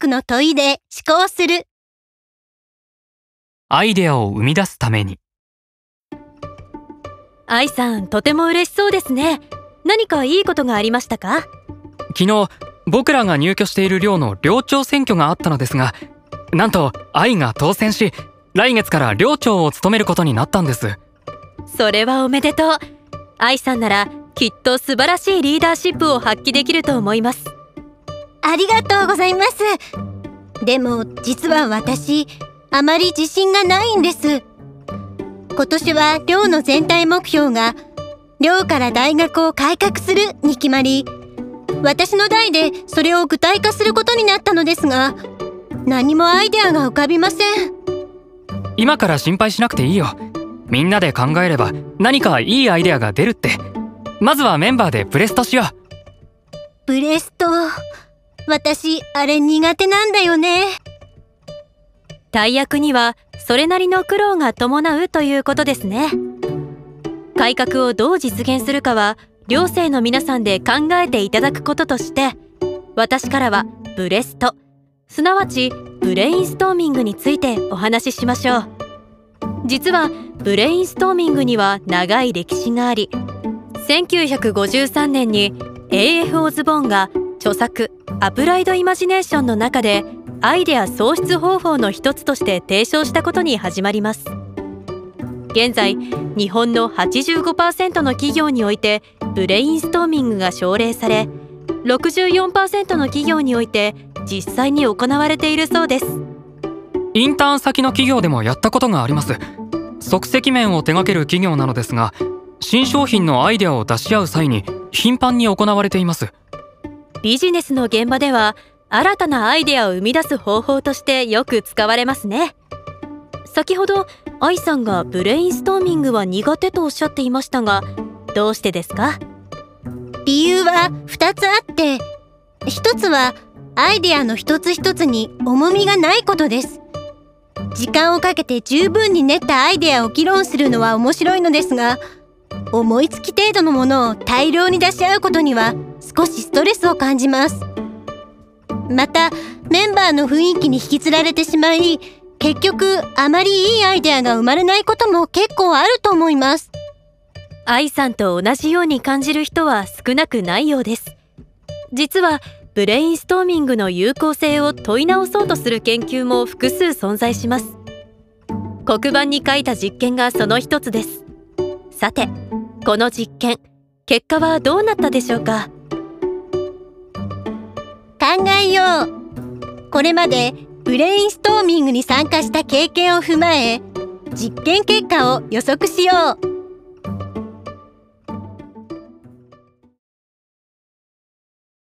学の問いで思考する。アイデアを生み出すために。愛さんとても嬉しそうですね。何かいいことがありましたか？昨日僕らが入居している寮の寮長選挙があったのですがなんと愛が当選し来月から寮長を務めることになったんです。それはおめでとう。愛さんならきっと素晴らしいリーダーシップを発揮できると思いますありがとうございます。でも実は私、あまり自信がないんです。今年は寮の全体目標が、寮から大学を改革するに決まり、私の代でそれを具体化することになったのですが、何もアイデアが浮かびません。今から心配しなくていいよみんなで考えれば何かいいアイデアが出るってまずはメンバーでブレストしようブレスト？私、あれ苦手なんだよね。大役にはそれなりの苦労が伴うということですね改革をどう実現するかは寮生の皆さんで考えていただくこととして私からはブレストすなわちブレインストーミングについてお話ししましょう実はブレインストーミングには長い歴史があり1953年に A.F. オズボーンが著作「アプライド・イマジネーション」の中でアイデア創出方法の一つとして提唱したことに始まります。現在日本の85%の企業においてブレインストーミングが奨励され64%の企業において実際に行われているそうです。インターン先の企業でもやったことがあります。即席麺を手掛ける企業なのですが新商品のアイデアを出し合う際に頻繁に行われています。ビジネスの現場では新たなアイデアを生み出す方法としてよく使われますね先ほど愛さんがブレインストーミングは苦手とおっしゃっていましたがどうしてですか？理由は2つあって、1つはアイデアの一つ一つに重みがないことです。時間をかけて十分に練ったアイデアを議論するのは面白いのですが、思いつき程度のものを大量に出し合うことには少しストレスを感じます。また、メンバーの雰囲気に引きつられてしまい、結局あまりいいアイデアが生まれないことも結構あると思います。愛さんと同じように感じる人は少なくないようです実はブレインストーミングの有効性を問い直そうとする研究も複数存在します黒板に書いた実験がその一つですさてこの実験結果はどうなったでしょうか？えよう。これまでブレインストーミングに参加した経験を踏まえ実験結果を予測しよう。